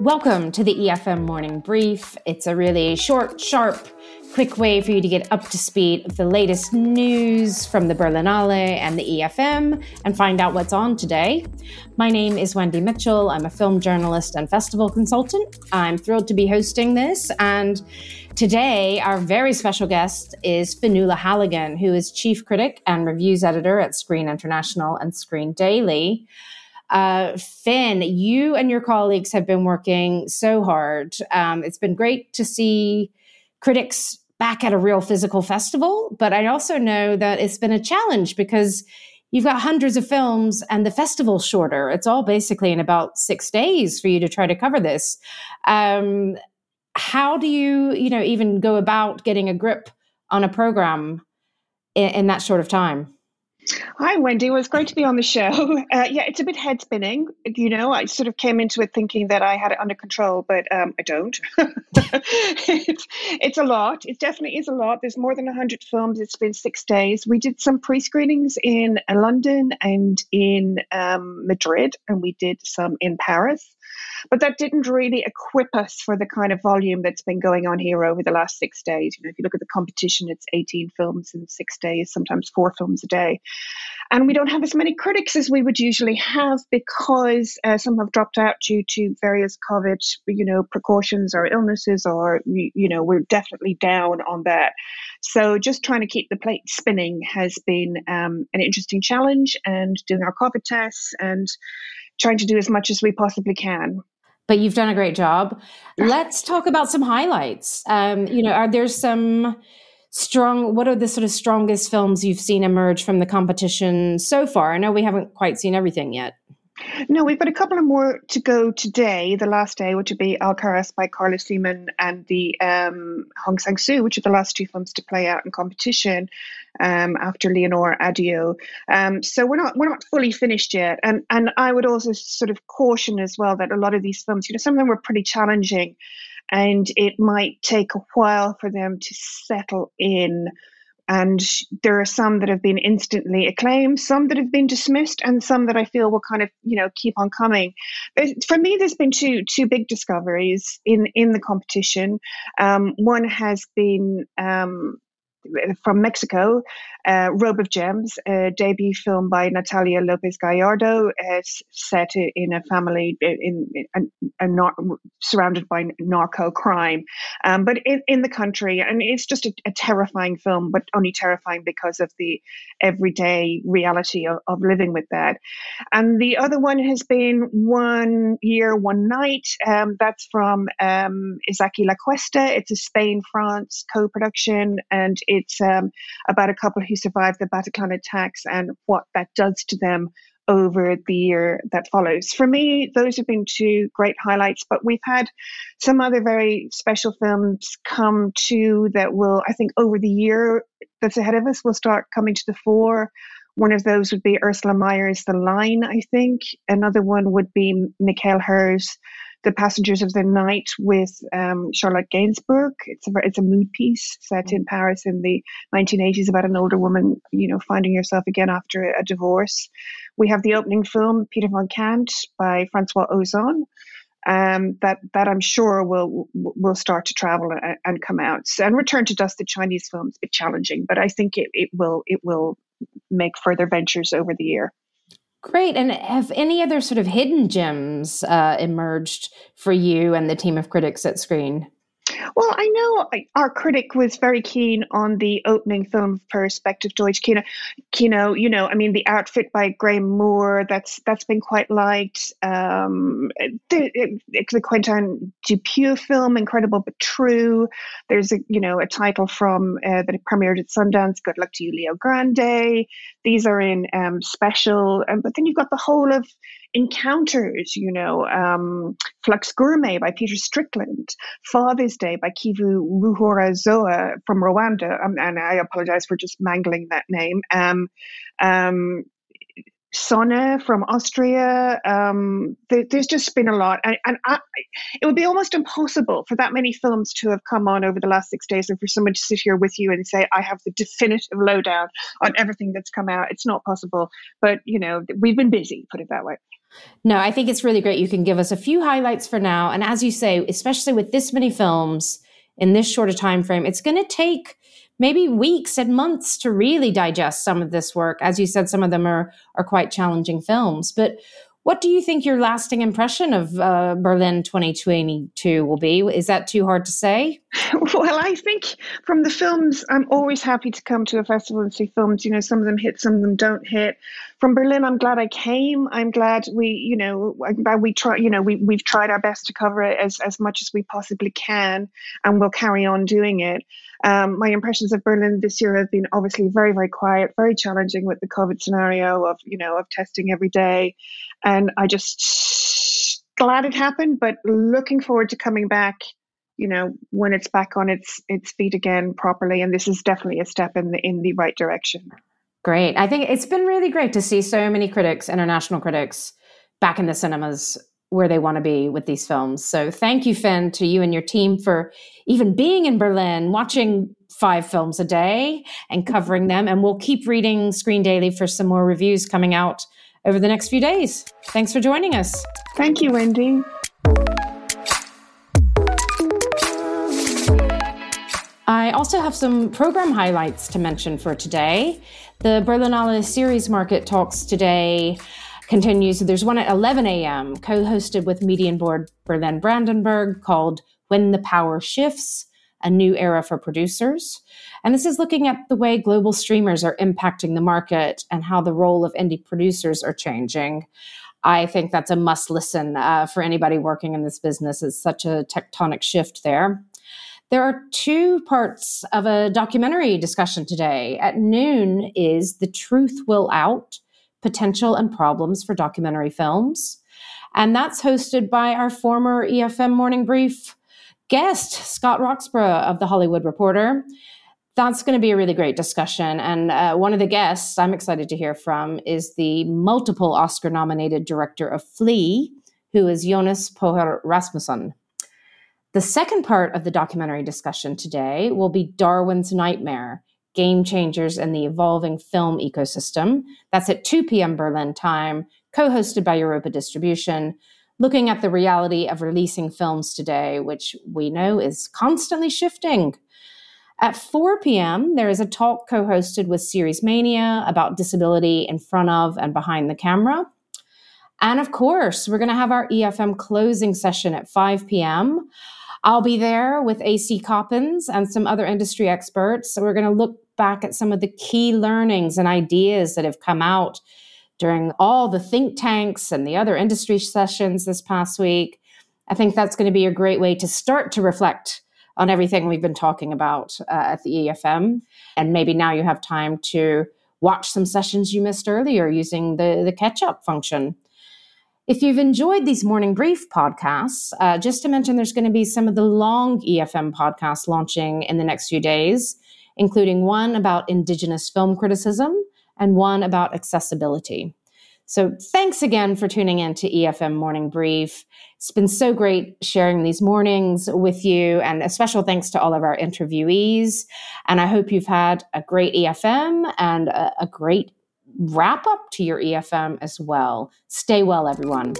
Welcome to the EFM Morning Brief. It's a really short, sharp, quick way for you to get up to speed with the latest news from the Berlinale and the EFM and find out what's on today. My name is Wendy Mitchell. I'm a film journalist and festival consultant. I'm thrilled to be hosting this. And today, our very special guest is Fionnuala Halligan, who is chief critic and reviews editor at Screen International and Screen Daily. Uh, Finn, you and your colleagues have been working so hard. Um, it's been great to see critics back at a real physical festival, but I also know that it's been a challenge because you've got hundreds of films and the festival's shorter. It's all basically in about six days for you to try to cover this. Um, how do you, you know, even go about getting a grip on a program in, in that short of time? Hi, Wendy. Well, it's great to be on the show. Uh, yeah, it's a bit head spinning. You know, I sort of came into it thinking that I had it under control, but um, I don't. it's, it's a lot. It definitely is a lot. There's more than 100 films. It's been six days. We did some pre screenings in London and in um, Madrid, and we did some in Paris. But that didn't really equip us for the kind of volume that's been going on here over the last six days. You know, if you look at the competition, it's 18 films in six days, sometimes four films a day. And we don't have as many critics as we would usually have because uh, some have dropped out due to various COVID, you know, precautions or illnesses, or, you know, we're definitely down on that. So just trying to keep the plate spinning has been um, an interesting challenge and doing our COVID tests and trying to do as much as we possibly can. But you've done a great job. Let's talk about some highlights. Um, you know, are there some strong what are the sort of strongest films you've seen emerge from the competition so far? I know we haven't quite seen everything yet. No, we've got a couple of more to go today, the last day, which would be Alcarràs by Carla Simón and the um, Hong Sang-soo, which are the last two films to play out in competition um, after Leonora Addio. Um, so we're not we're not fully finished yet, and and I would also sort of caution as well that a lot of these films, you know, some of them were pretty challenging, and it might take a while for them to settle in. And there are some that have been instantly acclaimed, some that have been dismissed, and some that I feel will kind of, you know, keep on coming. For me, there's been two two big discoveries in in the competition. Um, one has been um, from Mexico, uh, Robe of Gems, a debut film by Natalia Lopez Gallardo, uh, set in a family in, in a, a, surrounded by narco crime, um, but in, in the country, and it's just a, a, terrifying film, but only terrifying because of the everyday reality of, of living with that. And the other one has been One Year, One Night. Um, that's from um, Izaki La Cuesta. It's a Spain France co-production, and it's um, about a couple who survived the Bataclan attacks and what that does to them over the year that follows. For me, those have been two great highlights, but we've had some other very special films come to that will, I think, over the year that's ahead of us, will start coming to the fore. One of those would be Ursula Meier's The Line, I think. Another one would be Mikhaël Hers' the Passengers of the Night with um, Charlotte Gainsbourg. It's a it's a mood piece set in Paris in the 1980s about an older woman, you know, finding herself again after a, divorce. We have the opening film Peter von Kant by Francois Ozon. Um, that that I'm sure will will start to travel and, and come out. And Return to Dust, the Chinese film, is a bit challenging, but I think it, it will it will make further ventures over the year. Great. And have any other sort of hidden gems uh, emerged for you and the team of critics at Screen? Well, I know our critic was very keen on the opening film perspective. Deutsch Kino. Kino, you know, I mean, the outfit by Graham Moore, that's that's been quite liked. Um, the, the Quentin Dupieux film, Incredible but True. There's a, you know, a title from uh, that premiered at Sundance, Good Luck to You, Leo Grande. These are in um, special. Um, but then you've got the whole of encounters, you know, um, Flux Gourmet by Peter Strickland, Father's Day by Kivu Ruhorahoza from Rwanda, um, and I apologize for just mangling that name. Um, um, Sonne from Austria. Um, there, there's just been a lot, and, and I, it would be almost impossible for that many films to have come on over the last six days, and for someone to sit here with you and say, "I have the definitive lowdown on everything that's come out." It's not possible, but you know, we've been busy. Put it that way. No, I think it's really great. You can give us a few highlights for now, and as you say, especially with this many films in this shorter time frame, it's going to take maybe weeks and months to really digest some of this work. As you said, some of them are are quite challenging films. But what do you think your lasting impression of uh, Berlin 2022 will be? Is that too hard to say? Well, I think from the films, I'm always happy to come to a festival and see films. You know, some of them hit, some of them don't hit. From Berlin, I'm glad I came. I'm glad we, you know, we try. You know, we we've tried our best to cover it as as much as we possibly can, and we'll carry on doing it. Um, my impressions of Berlin this year have been obviously very, very quiet, very challenging with the COVID scenario of, you know, of testing every day. And I just glad it happened, but looking forward to coming back, you know, when it's back on its its feet again properly. And this is definitely a step in the in the right direction. Great. I think it's been really great to see so many critics, international critics, back in the cinemas where they want to be with these films. So thank you, Finn, to you and your team for even being in Berlin, watching five films a day and covering them. And we'll keep reading Screen Daily for some more reviews coming out over the next few days. Thanks for joining us. Thank you, Wendy. I also have some program highlights to mention for today. The Berlinale series market talks today continues. There's one at 11 a.m., co hosted with Medienboard Berlin Brandenburg called When the Power Shifts A New Era for Producers. And this is looking at the way global streamers are impacting the market and how the role of indie producers are changing. I think that's a must listen uh, for anybody working in this business. It's such a tectonic shift there. There are two parts of a documentary discussion today. At noon is The Truth Will Out potential and problems for documentary films. And that's hosted by our former EFM Morning Brief guest, Scott Roxborough of The Hollywood Reporter. That's going to be a really great discussion. And uh, one of the guests I'm excited to hear from is the multiple Oscar nominated director of Flee, who is Jonas Poher Rasmussen. The second part of the documentary discussion today will be Darwin's Nightmare Game Changers in the Evolving Film Ecosystem. That's at 2 p.m. Berlin time, co hosted by Europa Distribution, looking at the reality of releasing films today, which we know is constantly shifting. At 4 p.m., there is a talk co hosted with Series Mania about disability in front of and behind the camera. And of course, we're going to have our EFM closing session at 5 p.m. I'll be there with AC Coppens and some other industry experts. So we're going to look back at some of the key learnings and ideas that have come out during all the think tanks and the other industry sessions this past week. I think that's going to be a great way to start to reflect on everything we've been talking about uh, at the EFM. And maybe now you have time to watch some sessions you missed earlier using the, the catch up function. If you've enjoyed these morning brief podcasts, uh, just to mention, there's going to be some of the long EFM podcasts launching in the next few days, including one about Indigenous film criticism and one about accessibility. So thanks again for tuning in to EFM Morning Brief. It's been so great sharing these mornings with you, and a special thanks to all of our interviewees. And I hope you've had a great EFM and a, a great wrap up to your EFM as well. Stay well, everyone.